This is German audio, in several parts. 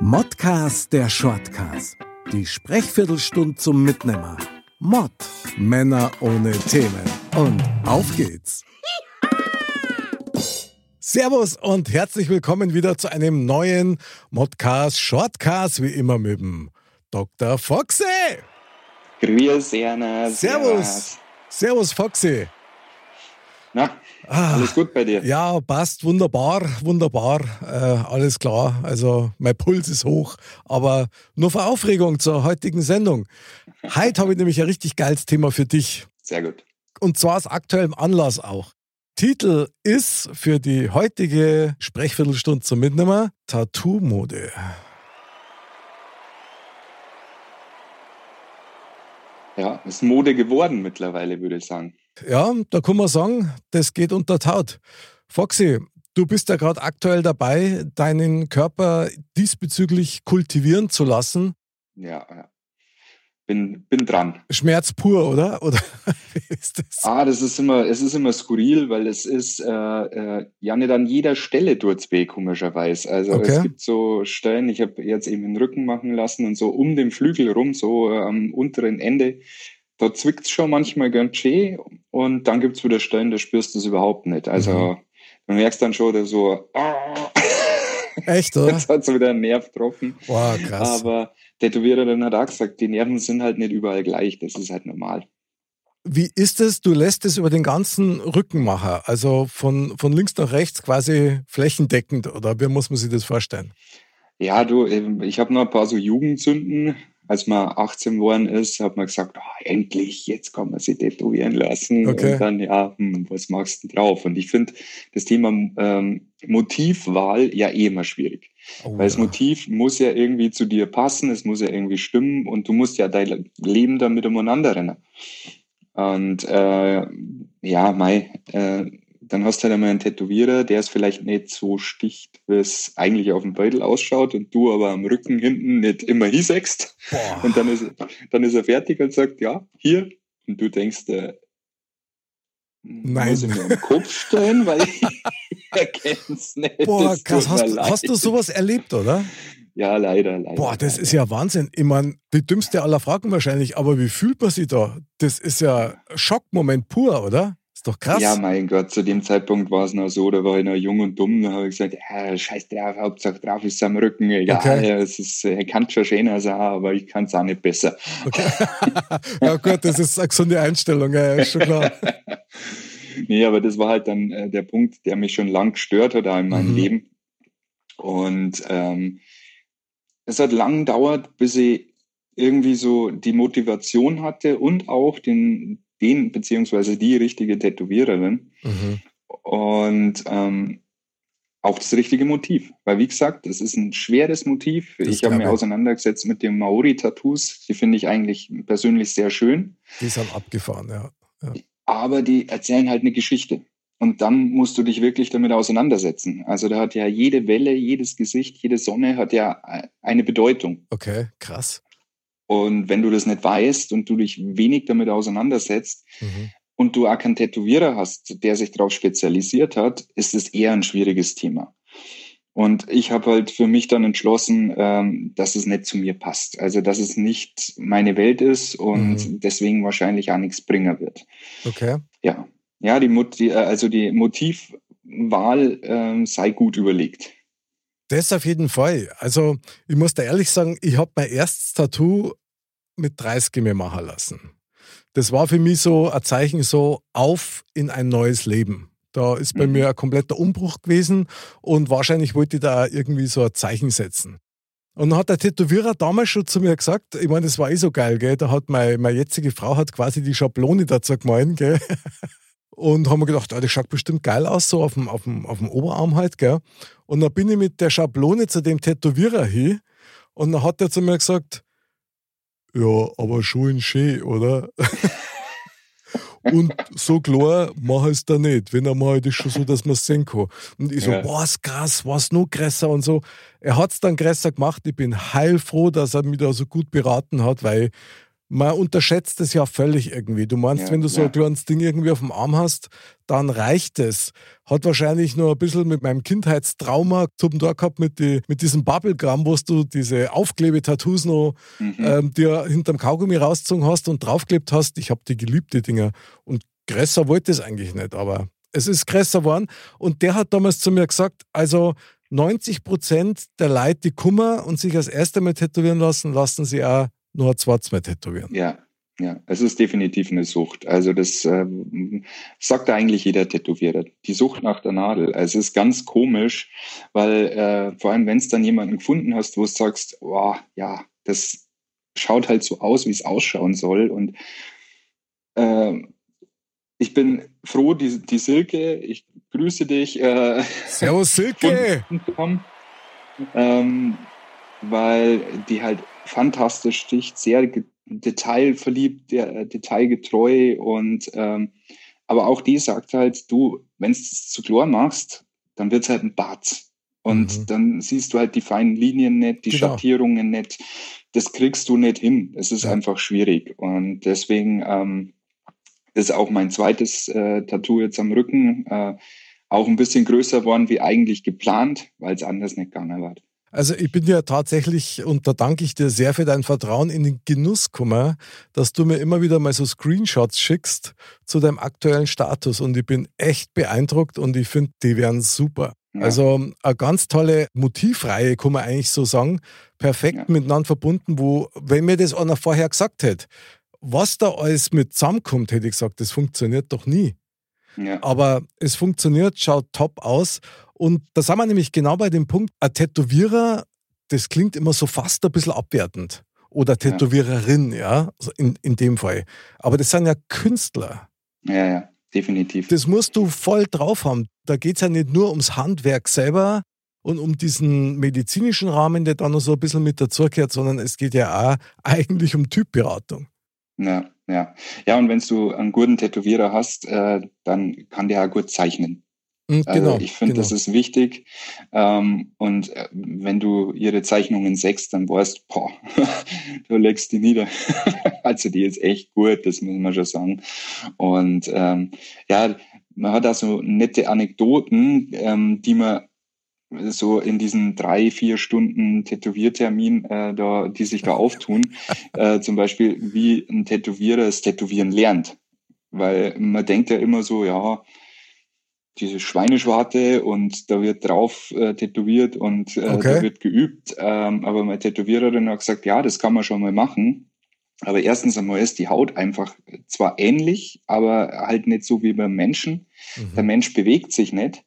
Modcast der Shortcast. Die Sprechviertelstunde zum Mitnehmer. Mod. Männer ohne Themen. Und auf geht's. Servus und herzlich willkommen wieder zu einem neuen Modcast Shortcast, wie immer mit dem Dr. Foxy. Grüß, Erna. Servus. Servus, Foxy. Na, Ah, alles gut bei dir? Ja, passt wunderbar, wunderbar, äh, alles klar. Also mein Puls ist hoch, aber nur vor Aufregung zur heutigen Sendung. Heute habe ich nämlich ein richtig geiles Thema für dich Sehr gut. und zwar aus aktuellem Anlass auch. Titel ist für die heutige Sprechviertelstunde zum Mitnehmer Tattoo-Mode. Ja, ist Mode geworden mittlerweile, würde ich sagen. Ja, da kann man sagen, das geht unter Haut. Foxy, du bist ja gerade aktuell dabei, deinen Körper diesbezüglich kultivieren zu lassen. Ja, ja. Bin, bin dran. Schmerz pur, oder? Oder wie ist das? Ah, das ist immer, es ist immer skurril, weil es ist äh, äh, ja nicht an jeder Stelle tut's weh, komischerweise. Also Okay. es gibt so Stellen, ich habe jetzt eben den Rücken machen lassen und so um den Flügel rum, so äh, am unteren Ende, da zwickt's schon manchmal ganz schön und dann gibt's wieder Stellen, da spürst du es überhaupt nicht. Also Mhm. du merkst dann schon, dass so, ah, Echt, oder? jetzt hat's wieder einen Nerv getroffen. Boah, krass. Aber Tätowiererin hat auch gesagt, die Nerven sind halt nicht überall gleich. Das ist halt normal. Wie ist es? Du lässt es über den ganzen Rücken machen, also von, von links nach rechts quasi flächendeckend, oder wie muss man sich das vorstellen? Ja, du, ich habe noch ein paar so Jugendsünden. Als man 18 geworden ist, hat man gesagt, ah, endlich, jetzt kann man sich tätowieren lassen. Okay. Und dann, ja, hm, was machst du drauf? Und ich finde das Thema ähm, Motivwahl ja eh immer schwierig. Oh, Weil das ja. Motiv muss ja irgendwie zu dir passen, es muss ja irgendwie stimmen und du musst ja dein Leben damit umeinander rennen. Und äh, ja, Mai, äh, dann hast du halt einmal einen Tätowierer, der es vielleicht nicht so sticht, wie es eigentlich auf dem Beutel ausschaut und du aber am Rücken hinten nicht immer. Boah. Und dann ist, dann ist er fertig und sagt, ja, hier. Und du denkst, äh, Nein. muss ich mir am Kopf stellen, weil ich erkenne es nicht. Boah, krass. Hast, hast du sowas erlebt, oder? Ja, leider, leider. Boah, das leider. ist ja Wahnsinn. Ich meine, die dümmste aller Fragen wahrscheinlich, aber wie fühlt man sich da? Das ist ja Schockmoment pur, oder? Ist doch krass. Ja, mein Gott, zu dem Zeitpunkt war es noch so, da war ich noch jung und dumm, da habe ich gesagt, ja, scheiß drauf, Hauptsache drauf ist am Rücken, egal, Okay. es ist, er kann schon schöner sein, aber ich kann es auch nicht besser. Okay. ja gut, das ist eine gesunde Einstellung, ja, ist schon klar. nee, aber das war halt dann äh, der Punkt, der mich schon lang gestört hat auch in meinem Mhm. Leben. Und ähm, es hat lang gedauert, bis ich irgendwie so die Motivation hatte und auch den, den beziehungsweise die richtige Tätowiererin, Mhm. und ähm, auch das richtige Motiv. Weil, wie gesagt, es ist ein schweres Motiv. Das ich habe ich. auseinandergesetzt mit den Maori-Tattoos. Die finde ich eigentlich persönlich sehr schön. Die sind abgefahren, ja. Aber die erzählen halt eine Geschichte. Und dann musst du dich wirklich damit auseinandersetzen. Also da hat ja jede Welle, jedes Gesicht, jede Sonne hat ja äh, eine Bedeutung. Okay, krass. Und wenn du das nicht weißt und du dich wenig damit auseinandersetzt, Mhm. und du auch keinen Tätowierer hast, der sich darauf spezialisiert hat, ist es eher ein schwieriges Thema. Und ich habe halt für mich dann entschlossen, ähm, dass es nicht zu mir passt. Also dass es nicht meine Welt ist und Mhm. deswegen wahrscheinlich auch nichts bringen wird. Okay. Ja, ja, die, Mot die, äh, also die Motivwahl ähm, sei gut überlegt. Das auf jeden Fall. Also, ich muss da ehrlich sagen, ich habe mein erstes Tattoo mit 30 mir machen lassen. Das war für mich so ein Zeichen so auf in ein neues Leben. Da ist bei Mhm. mir ein kompletter Umbruch gewesen und wahrscheinlich wollte ich da irgendwie so ein Zeichen setzen. Und dann hat der Tätowierer damals schon zu mir gesagt, ich meine, das war eh so geil, gell? Da hat meine, meine jetzige Frau hat quasi die Schablone dazu gemahlen, gell? und haben mir gedacht, ah, das schaut bestimmt geil aus, so auf dem, auf dem, auf dem Oberarm halt, gell. Und dann bin ich mit der Schablone zu dem Tätowierer hin und dann hat er zu mir gesagt, ja, aber schon schön, oder? und so klar mach es da nicht. Wenn er mal halt ist schon so, dass man es sehen kann. Und ich so, ja. was krass, was noch größer und so. Er hat es dann größer gemacht. Ich bin heilfroh, dass er mich da so gut beraten hat, weil man unterschätzt es ja völlig irgendwie. Du meinst, ja, wenn du so ja. ein kleines Ding irgendwie auf dem Arm hast, dann reicht es. Hat wahrscheinlich nur ein bisschen mit meinem Kindheitstrauma zum da gehabt mit, die, mit diesem Bubblegum, wo du diese Aufklebetattoos noch mhm. ähm, dir hinterm Kaugummi rausgezogen hast und draufklebt hast. Ich habe die geliebt, die Dinger. Und größer wollte es eigentlich nicht, aber es ist größer geworden. Und der hat damals zu mir gesagt, also 90 Prozent der Leute, die Kummer und sich als erste Mal tätowieren lassen, lassen sie auch nur ein zweites Mal tätowieren. Ja, ja, es ist definitiv eine Sucht. Also das äh, sagt eigentlich jeder Tätowierer. Die Sucht nach der Nadel. Also es ist ganz komisch, weil äh, vor allem, wenn es dann jemanden gefunden hast, wo du sagst, oh, ja, das schaut halt so aus, wie es ausschauen soll. Und äh, ich bin froh, die, die Silke, ich grüße dich. Äh, Servus Silke! Ähm, weil die halt fantastisch sticht, sehr detailverliebt, äh, detailgetreu und ähm, aber auch die sagt halt, du, wenn es zu klar machst, dann wird es halt ein Bad. Und mhm. dann siehst du halt die feinen Linien nicht, die genau. Schattierungen nicht. Das kriegst du nicht hin. Es ist ja. einfach schwierig. Und deswegen ähm, ist auch mein zweites äh, Tattoo jetzt am Rücken äh, auch ein bisschen größer geworden wie eigentlich geplant, weil es anders nicht gegangen war. Also ich bin ja tatsächlich, und da danke ich dir sehr für dein Vertrauen in den Genuss gekommen, dass du mir immer wieder mal so Screenshots schickst zu deinem aktuellen Status. Und ich bin echt beeindruckt und ich finde, die wären super. Ja. Also eine ganz tolle Motivreihe, kann man eigentlich so sagen. Perfekt ja. miteinander verbunden, wo, wenn mir das einer vorher gesagt hätte, was da alles mit zusammenkommt, hätte ich gesagt, das funktioniert doch nie. Ja. Aber es funktioniert, schaut top aus. Und da sind wir nämlich genau bei dem Punkt, ein Tätowierer, das klingt immer so fast ein bisschen abwertend. Oder Tätowiererin, ja, in, in dem Fall. Aber das sind ja Künstler. Ja, ja, definitiv. Das musst du voll drauf haben. Da geht es ja nicht nur ums Handwerk selber und um diesen medizinischen Rahmen, der da noch so ein bisschen mit dazugehört, sondern es geht ja auch eigentlich um Typberatung. Ja, ja. Ja, und wenn du einen guten Tätowierer hast, äh, dann kann der auch gut zeichnen. Mhm, also genau, ich finde, genau. das ist wichtig. Ähm, und äh, wenn du ihre Zeichnungen sechst, dann weißt boah, du legst die nieder. also die ist echt gut, das muss man schon sagen. Und ähm, ja, man hat da so nette Anekdoten, ähm, die man so in diesen drei, vier Stunden Tätowiertermin, äh, da, die sich da auftun, äh, zum Beispiel, wie ein Tätowierer das Tätowieren lernt. Weil man denkt ja immer so, ja, diese Schweineschwarte und da wird drauf äh, tätowiert und äh, okay. da wird geübt. Ähm, aber meine Tätowiererin hat gesagt, ja, das kann man schon mal machen. Aber erstens einmal ist die Haut einfach zwar ähnlich, aber halt nicht so wie beim Menschen. Mhm. Der Mensch bewegt sich nicht.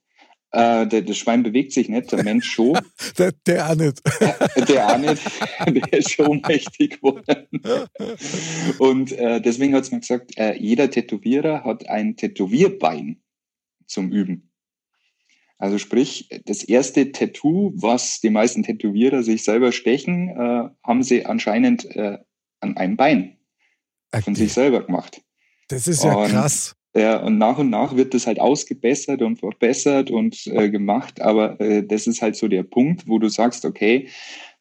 Äh, der, das Schwein bewegt sich nicht, der Mensch schon. der, der auch nicht. der auch nicht. Der ist schon mächtig geworden. Und äh, deswegen hat es mir gesagt, äh, jeder Tätowierer hat ein Tätowierbein zum Üben. Also sprich, das erste Tattoo, was die meisten Tätowierer sich selber stechen, äh, haben sie anscheinend äh, an einem Bein okay. von sich selber gemacht. Das ist ja und krass. Ja, und nach und nach wird das halt ausgebessert und verbessert und äh, gemacht, aber äh, das ist halt so der Punkt, wo du sagst, okay,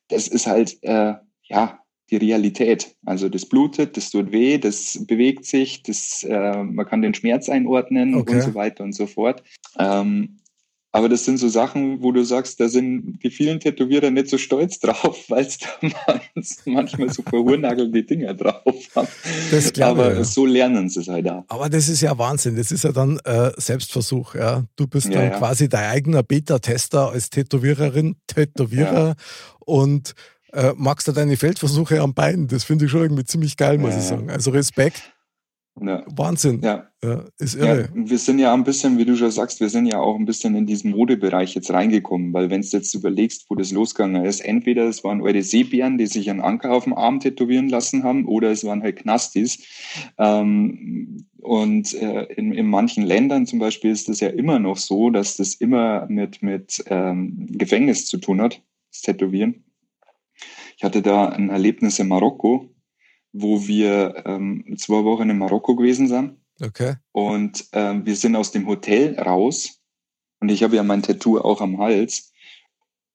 das ist halt, äh, ja, die Realität. Also das blutet, das tut weh, das bewegt sich, das, äh, man kann den Schmerz einordnen okay. und so weiter und so fort. Ähm, aber das sind so Sachen, wo du sagst, da sind die vielen Tätowierer nicht so stolz drauf, weil es da manchmal so verhurnagelte Dinger drauf haben. Das glaube Aber ja. so lernen sie es halt auch. Aber das ist ja Wahnsinn. Das ist ja dann äh, Selbstversuch. Ja. Du bist ja, dann ja. quasi dein eigener Beta-Tester als Tätowiererin, Tätowierer und äh, magst du deine Feldversuche am Bein. Das finde ich schon irgendwie ziemlich geil, muss ich sagen. Also Respekt. Ja. Wahnsinn. Ja. ja. Ist irre. Ja, wir sind ja ein bisschen, wie du schon sagst, wir sind ja auch ein bisschen in diesen Modebereich jetzt reingekommen, weil wenn du jetzt überlegst, wo das losgegangen ist, entweder es waren eure Seebären, die sich einen Anker auf dem Arm tätowieren lassen haben, oder es waren halt Knastis. Ähm, und äh, in, in manchen Ländern zum Beispiel ist es ja immer noch so, dass das immer mit, mit ähm, Gefängnis zu tun hat, das Tätowieren. Ich hatte da ein Erlebnis in Marokko, wo wir ähm, zwei Wochen in Marokko gewesen sind. Okay. Und ähm, wir sind aus dem Hotel raus und ich habe ja mein Tattoo auch am Hals.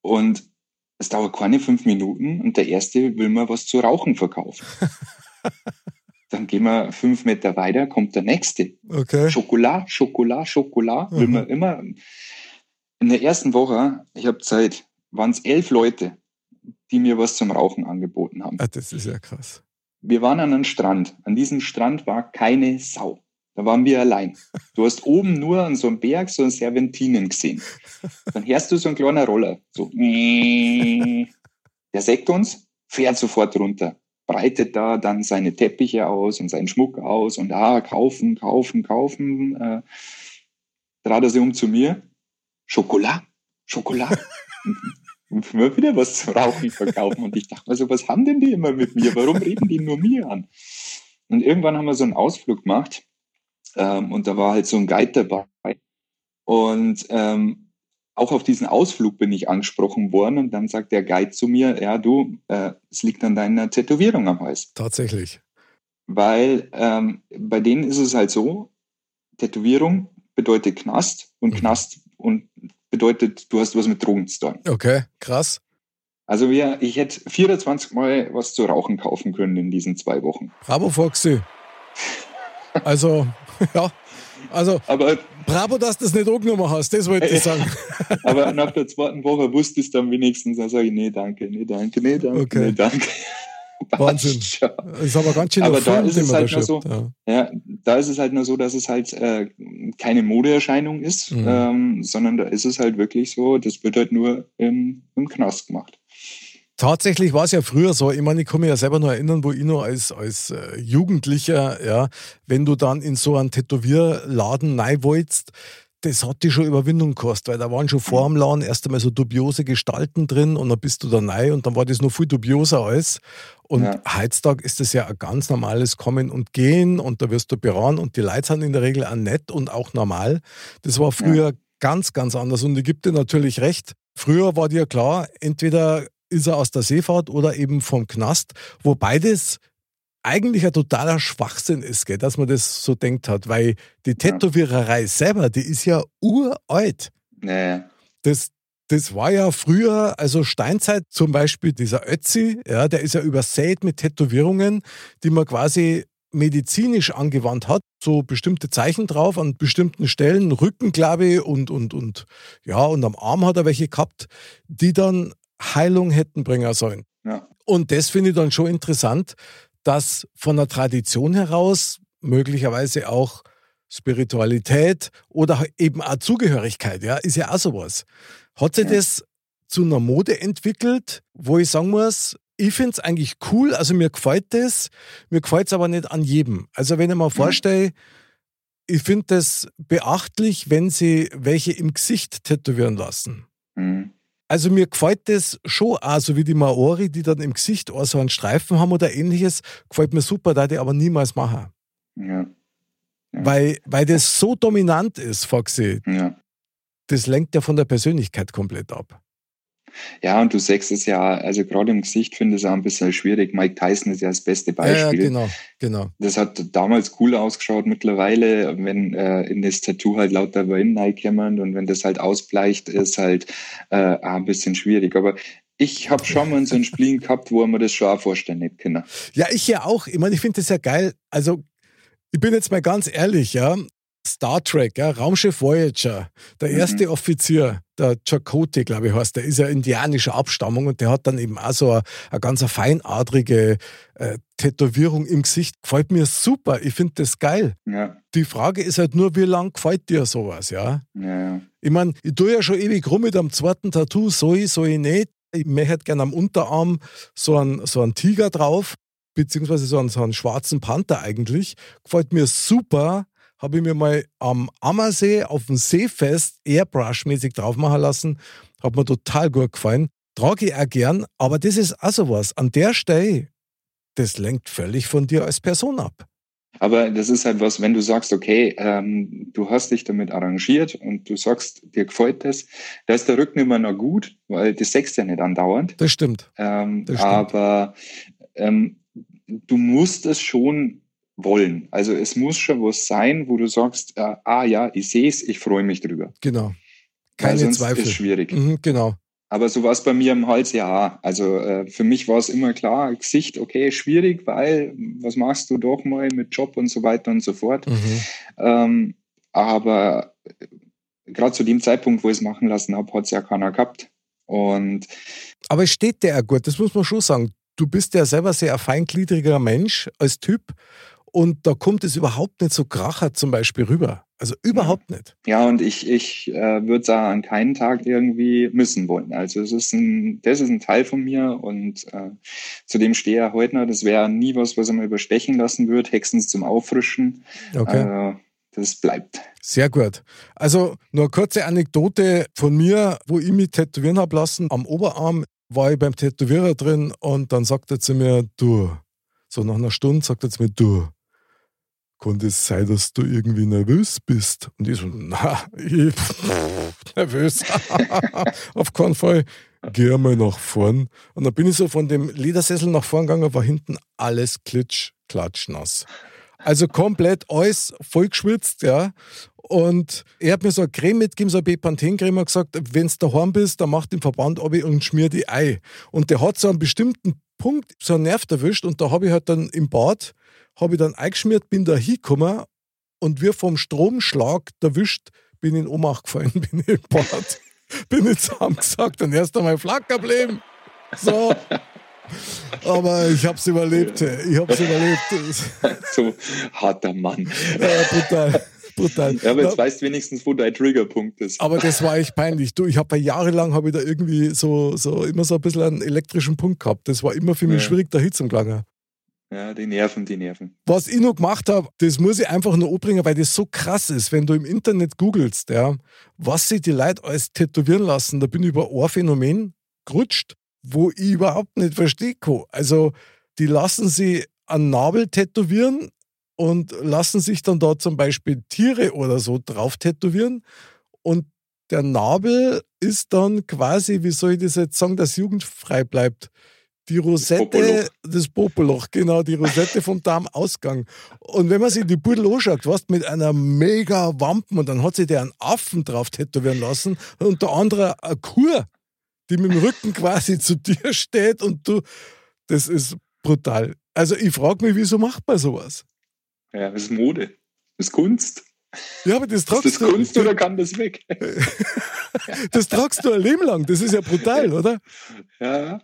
Und es dauert keine fünf Minuten und der Erste will mir was zu rauchen verkaufen. Dann gehen wir fünf Meter weiter, kommt der Nächste. Okay. Schokolade, Schokolade, Schokolade. Will mhm. man immer. In der ersten Woche, ich habe Zeit, waren es elf Leute, die mir was zum Rauchen angeboten haben. Ah, das ist ja krass. Wir waren an einem Strand. An diesem Strand war keine Sau. Da waren wir allein. Du hast oben nur an so einem Berg so ein Serventinen gesehen. Dann hörst du so ein kleiner Roller. So. Der sägt uns, fährt sofort runter, breitet da dann seine Teppiche aus und seinen Schmuck aus und ah, kaufen, kaufen, kaufen. Äh, trat er sich um zu mir. Schokolade, Schokolade. Und immer wieder was zu rauchen verkaufen. Und ich dachte mir so, was haben denn die immer mit mir? Warum reden die nur mir an? Und irgendwann haben wir so einen Ausflug gemacht ähm, und da war halt so ein Guide dabei. Und ähm, auch auf diesen Ausflug bin ich angesprochen worden und dann sagt der Guide zu mir, ja du, äh, es liegt an deiner Tätowierung am Hals. Tatsächlich. Weil ähm, bei denen ist es halt so, Tätowierung bedeutet Knast und mhm. Knast und bedeutet, du hast was mit Drogen zu tun. Okay, krass. Also wir, ich hätte 24 Mal was zu rauchen kaufen können in diesen zwei Wochen. Bravo, Foxy. Also, ja. Also, aber, bravo, dass du das nicht angenommen hast, das wollte ich sagen. aber nach der zweiten Woche wusste ich es dann wenigstens, dann sage ich, nee, danke, nee, danke, nee, danke, okay. nee, danke. Wahnsinn. Das ist aber ganz schön aber da ist es halt nur so, ja. ja. da ist es halt nur so, dass es halt äh, keine Modeerscheinung ist, mhm. ähm, sondern da ist es halt wirklich so, das wird halt nur im, im Knast gemacht. Tatsächlich war es ja früher so, ich meine, ich kann mich ja selber noch erinnern, wo ich noch als, als äh, Jugendlicher, ja, wenn du dann in so einen Tätowierladen rein wolltest, das hat die schon Überwindung gekostet, weil da waren schon vor dem Laden erst einmal so dubiose Gestalten drin und dann bist du da rein und dann war das noch viel dubioser alles. Und ja. heutzutage ist das ja ein ganz normales Kommen und Gehen und da wirst du beraten und die Leute sind in der Regel auch nett und auch normal. Das war früher ja. ganz, ganz anders und ich gebe dir natürlich recht. Früher war dir klar, entweder ist er aus der Seefahrt oder eben vom Knast, wo beides eigentlich ein totaler Schwachsinn ist, gell, dass man das so denkt hat, weil die Tätowiererei selber, die ist ja uralt. Nee. Das, das war ja früher, also Steinzeit zum Beispiel, dieser Ötzi, ja, der ist ja übersät mit Tätowierungen, die man quasi medizinisch angewandt hat, so bestimmte Zeichen drauf an bestimmten Stellen, Rücken, glaube ich, und, und, und, ja, und am Arm hat er welche gehabt, die dann Heilung hätten bringen sollen. Ja. Und das finde ich dann schon interessant, dass von der Tradition heraus möglicherweise auch Spiritualität oder eben auch Zugehörigkeit, ja, ist ja auch sowas. Hat sich ja. das zu einer Mode entwickelt, wo ich sagen muss, ich finde es eigentlich cool, also mir gefällt das, mir gefällt es aber nicht an jedem. Also wenn ich mir mhm. vorstelle, ich finde das beachtlich, wenn sie welche im Gesicht tätowieren lassen. Mhm. Also mir gefällt das schon auch, so wie die Maori, die dann im Gesicht auch so einen Streifen haben oder ähnliches, gefällt mir super, da die aber niemals machen. Ja. Ja. Weil, weil das so dominant ist, Foxy. Ja. Das lenkt ja von der Persönlichkeit komplett ab. Ja, und du sagst es ja, also gerade im Gesicht finde ich es auch ein bisschen schwierig. Mike Tyson ist ja das beste Beispiel. Ja, genau, genau. Das hat damals cool ausgeschaut. Mittlerweile, wenn äh, in das Tattoo halt lauter Wellen reinkommen und wenn das halt ausbleicht, ist halt äh, auch ein bisschen schwierig. Aber ich habe schon mal so ein Spiel gehabt, wo man das schon auch vorstellen hätte können. Ja, ich ja auch. Ich meine, ich finde das ja geil. Also, ich bin jetzt mal ganz ehrlich, ja. Star Trek, ja, Raumschiff Voyager, der mhm. erste mhm. Offizier, der Chakotay, glaube ich, heißt, der ist ja indianischer Abstammung und der hat dann eben auch so eine, eine ganz feinadrige äh, Tätowierung im Gesicht. Gefällt mir super, ich finde das geil. Ja. Die Frage ist halt nur, wie lang gefällt dir sowas, ja? ja. Ich meine, ich tue ja schon ewig rum mit einem zweiten Tattoo, soll ich, soll ich nicht. Ich möchte gerne am Unterarm so einen, so einen Tiger drauf. Beziehungsweise so einen, so einen schwarzen Panther eigentlich. Gefällt mir super. Habe ich mir mal am Ammersee auf dem Seefest Airbrush-mäßig drauf machen lassen. Hat mir total gut gefallen. Trage ich auch gern, aber das ist auch sowas. An der Stelle, das lenkt völlig von dir als Person ab. Aber das ist halt was, wenn du sagst, okay, ähm, du hast dich damit arrangiert und du sagst, dir gefällt das, da ist der Rücken immer noch gut, weil das sechst ja nicht andauernd. Das stimmt. Ähm, Das stimmt. Aber ähm, du musst es schon wollen. Also es muss schon was sein, wo du sagst, äh, ah ja, ich sehe es, ich freue mich drüber. Genau. Weil Keine sonst Zweifel. ist schwierig. Mhm, genau. Aber so war es bei mir im Hals, ja. Also äh, für mich war es immer klar, Gesicht, okay, schwierig, weil was machst du doch mal mit Job und so weiter und so fort. Mhm. Ähm, aber gerade zu dem Zeitpunkt, wo ich es machen lassen habe, hat es ja keiner gehabt. Und Aber es steht dir auch gut, das muss man schon sagen. Du bist ja selber sehr ein feingliedriger Mensch als Typ und da kommt es überhaupt nicht so kracher zum Beispiel rüber. Also überhaupt nicht. ja, und ich, ich äh, würde es an keinen Tag irgendwie missen wollen. Also es ist ein, das ist ein Teil von mir und äh, zu dem stehe ich heute noch. Das wäre nie was, was ich mal überstechen lassen würde, höchstens zum Auffrischen. Okay. Äh, das bleibt. Sehr gut. Also nur eine kurze Anekdote von mir, wo ich mich tätowieren habe lassen. Am Oberarm war ich beim Tätowierer drin und dann sagt er zu mir, du, so nach einer Stunde sagt er zu mir, du, kann es sein, dass du irgendwie nervös bist? Und ich so, na, ich, nervös. Auf keinen Fall. Geh mal nach vorn. Und dann bin ich so von dem Ledersessel nach vorn gegangen, war hinten alles klitsch, klatschnass. Also komplett alles voll geschwitzt, ja. Und er hat mir so eine Creme mitgegeben, so eine Bepanthen-Creme, gesagt, wenn du daheim bist, dann mach den Verband ab und schmier die Ei. Und der hat so einen bestimmten Punkt, so einen Nerv erwischt und da habe ich halt dann im Bad, habe ich dann eingeschmiert, bin da hingekommen und wie vom Stromschlag erwischt, bin in Ohnmacht gefallen, bin im Bad, bin ich zusammengesagt und erst einmal Flacker bleiben. So. Aber ich hab's überlebt. Ich hab's überlebt. so harter Mann. Ja, brutal. Brutal. Ja, aber jetzt Na, weißt du wenigstens, wo dein Triggerpunkt ist. aber das war echt peinlich. Du, ich habe jahrelang habe ich da irgendwie so, so immer so ein bisschen einen elektrischen Punkt gehabt. Das war immer für mich Ja. schwierig, da hinzugelangen. Ja, die Nerven, die Nerven. Was ich noch gemacht habe, das muss ich einfach nur anbringen, weil das so krass ist, wenn du im Internet googelst, ja, was sich die Leute alles tätowieren lassen, da bin ich über ein Phänomen gerutscht, wo ich überhaupt nicht verstehe. Also, die lassen sie einen Nabel tätowieren und lassen sich dann da zum Beispiel Tiere oder so drauf tätowieren. Und der Nabel ist dann quasi, wie soll ich das jetzt sagen, dass jugendfrei bleibt. Die Rosette, Popoloch. das Popoloch, genau, die Rosette vom Darmausgang. Und wenn man sich die Pudel anschaut, was mit einer mega Wampen und dann hat sich der einen Affen drauf tätowieren lassen und unter anderem eine Kur, die mit dem Rücken quasi zu dir steht und du, das ist brutal. Also ich frage mich, wieso macht man sowas? Ja, das ist Mode. Das ist Kunst. Ja, aber das Ist tragst das du, Kunst oder kann das weg? das tragst du ein Leben lang. Das ist ja brutal, oder? ja,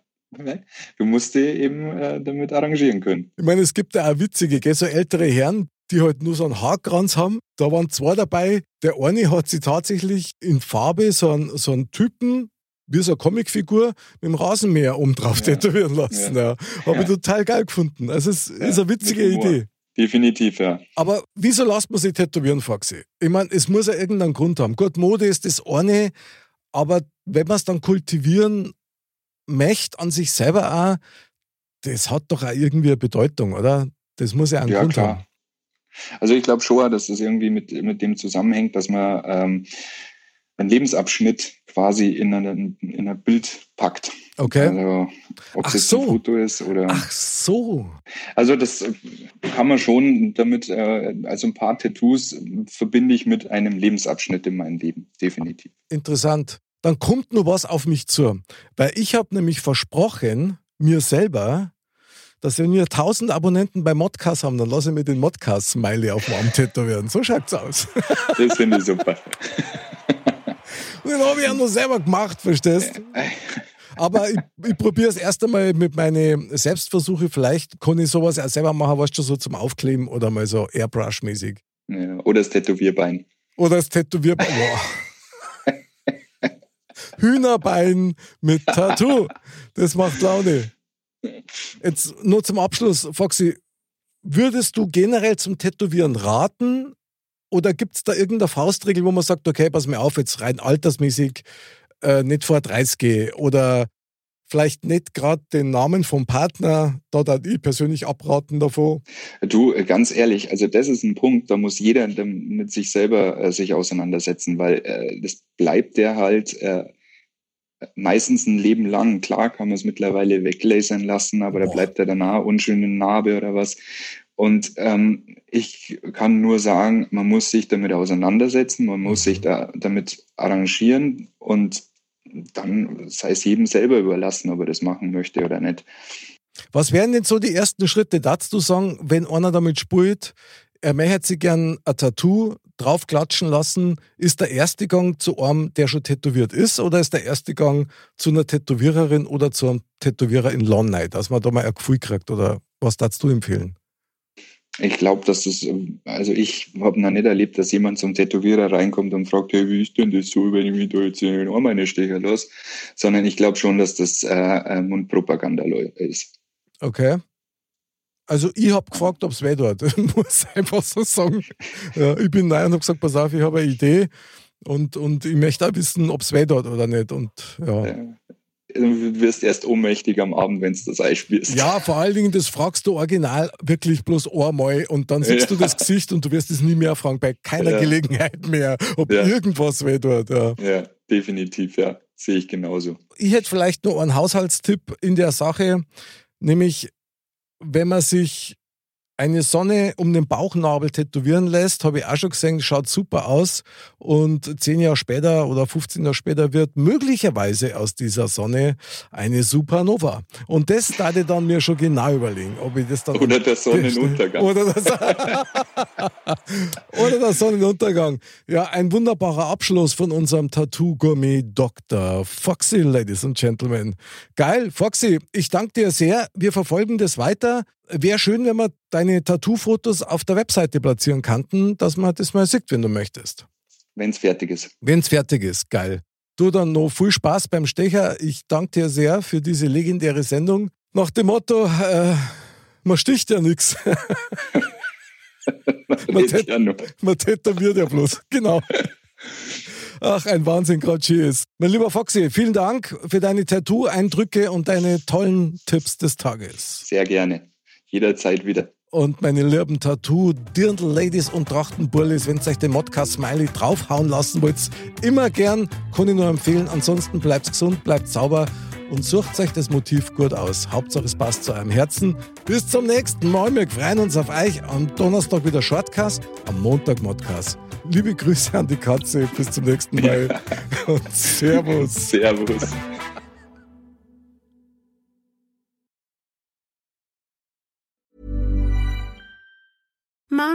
du musst dich eben äh, damit arrangieren können. Ich meine, es gibt ja auch witzige, gell, so ältere Herren, die halt nur so einen Haarkranz haben. Da waren zwei dabei. Der eine hat sie tatsächlich in Farbe so einen, so einen Typen, wie so eine Comicfigur, mit dem Rasenmäher oben drauf Ja. tätowieren lassen. Ja. Habe ich Ja. total geil gefunden. Also es ist Ja, eine witzige. Idee. Definitiv, ja. Aber wieso lässt man sich tätowieren, Faxi? Ich meine, es muss ja irgendeinen Grund haben. Gut, Mode ist das eine, aber wenn man es dann kultivieren möchte an sich selber auch, das hat doch auch irgendwie eine Bedeutung, oder? Das muss ja einen Ja, Grund klar. haben. Also ich glaube schon, dass das irgendwie mit, mit dem zusammenhängt, dass man ähm, einen Lebensabschnitt quasi in ein in ein Bild packt. Okay. Also ob es so. ein Foto ist oder. Ach so. Also das äh, kann man schon damit, äh, also ein paar Tattoos äh, verbinde ich mit einem Lebensabschnitt in meinem Leben, definitiv. Interessant. Dann kommt nur was auf mich zu. Weil ich habe nämlich versprochen, mir selber, dass wenn wir 1000 Abonnenten bei Modcast haben, dann lasse ich mir den Modcast-Smiley auf dem Arm tätowieren. So schaut's aus. Das finde ich super. Den habe ich ja nur selber gemacht, verstehst du? Aber ich, ich probiere es erst einmal mit meinen Selbstversuche. Vielleicht kann ich sowas auch selber machen, weißt du, so zum Aufkleben oder mal so Airbrush-mäßig. Ja, oder das Tätowierbein. Oder das Tätowierbein. Boah. Hühnerbein mit Tattoo. Das macht Laune. Jetzt nur zum Abschluss, Foxy, würdest du generell zum Tätowieren raten oder gibt es da irgendeine Faustregel, wo man sagt, okay, pass mir auf, jetzt rein altersmäßig äh, nicht vor 30 gehe oder vielleicht nicht gerade den Namen vom Partner, da da ich persönlich abraten davon. Du, äh, ganz ehrlich, also das ist ein Punkt, da muss jeder mit sich selber äh, sich auseinandersetzen, weil äh, das bleibt der halt äh, meistens ein Leben lang. Klar kann man es mittlerweile weglasern lassen, aber Boah. da bleibt er danach unschöne Narbe oder was. Und ähm, ich kann nur sagen, man muss sich damit auseinandersetzen, man muss sich mhm. da damit arrangieren und dann sei es jedem selber überlassen, ob er das machen möchte oder nicht. Was wären denn so die ersten Schritte? Du sagen, wenn einer damit spielt, er möchte sich gern ein Tattoo draufklatschen lassen, ist der erste Gang zu einem, der schon tätowiert ist, oder ist der erste Gang zu einer Tätowiererin oder zu einem Tätowierer in London, dass man da mal ein Gefühl kriegt? Oder was darfst du empfehlen? Ich glaube, dass das, also ich habe noch nicht erlebt, dass jemand zum Tätowierer reinkommt und fragt, hey, wie ist denn das so, wenn ich mich da jetzt in den Arm eine Stecher lasse? Sondern ich glaube schon, dass das äh, Mundpropaganda ist. Okay. Also ich habe gefragt, ob es weh tut. Ich muss einfach so sagen. Ja, ich bin neu und habe gesagt, pass auf, ich habe eine Idee und, und ich möchte auch wissen, ob es weh tut oder nicht. Und ja. ja du wirst erst ohnmächtig am Abend, wenn du das Ei spielst. Ja, vor allen Dingen, das fragst du original wirklich bloß einmal und dann siehst ja. du das Gesicht und du wirst es nie mehr fragen, bei keiner ja. Gelegenheit mehr, ob ja. irgendwas weh tut. Ja. ja, definitiv, ja. Sehe ich genauso. Ich hätte vielleicht noch einen Haushaltstipp in der Sache, nämlich wenn man sich eine Sonne um den Bauchnabel tätowieren lässt, habe ich auch schon gesehen, schaut super aus. Und zehn Jahre später oder 15 Jahre später wird möglicherweise aus dieser Sonne eine Supernova. Und das da ich dann mir schon genau überlegen, ob ich das dann. Oder der Sonnenuntergang. Oder, das, oder der Sonnenuntergang. Ja, ein wunderbarer Abschluss von unserem Tattoo-Gourmet Dr. Foxy, Ladies and Gentlemen. Geil, Foxy, ich danke dir sehr. Wir verfolgen das weiter. Wäre schön, wenn wir deine Tattoo-Fotos auf der Webseite platzieren könnten, dass man das mal sieht, wenn du möchtest. Wenn es fertig ist. Wenn es fertig ist, geil. Du dann noch viel Spaß beim Stecher. Ich danke dir sehr für diese legendäre Sendung. Nach dem Motto, äh, man sticht ja nichts. man, tät ja man tätowiert ja bloß. Genau. Ach, ein Wahnsinn, gerade Cheers. Mein lieber Foxy, vielen Dank für deine Tattoo-Eindrücke und deine tollen Tipps des Tages. Sehr gerne jederzeit wieder. Und meine lieben Tattoo, Dirndl Ladies und Trachtenburlis, wenn ihr euch den Modcast Smiley draufhauen lassen wollt, immer gern, kann ich nur empfehlen. Ansonsten bleibt gesund, bleibt sauber und sucht euch das Motiv gut aus. Hauptsache es passt zu eurem Herzen. Bis zum nächsten Mal. Wir freuen uns auf euch. Am Donnerstag wieder Shortcast, am Montag Modcast. Liebe Grüße an die Katze. Bis zum nächsten Mal. Ja. Und Servus. Servus.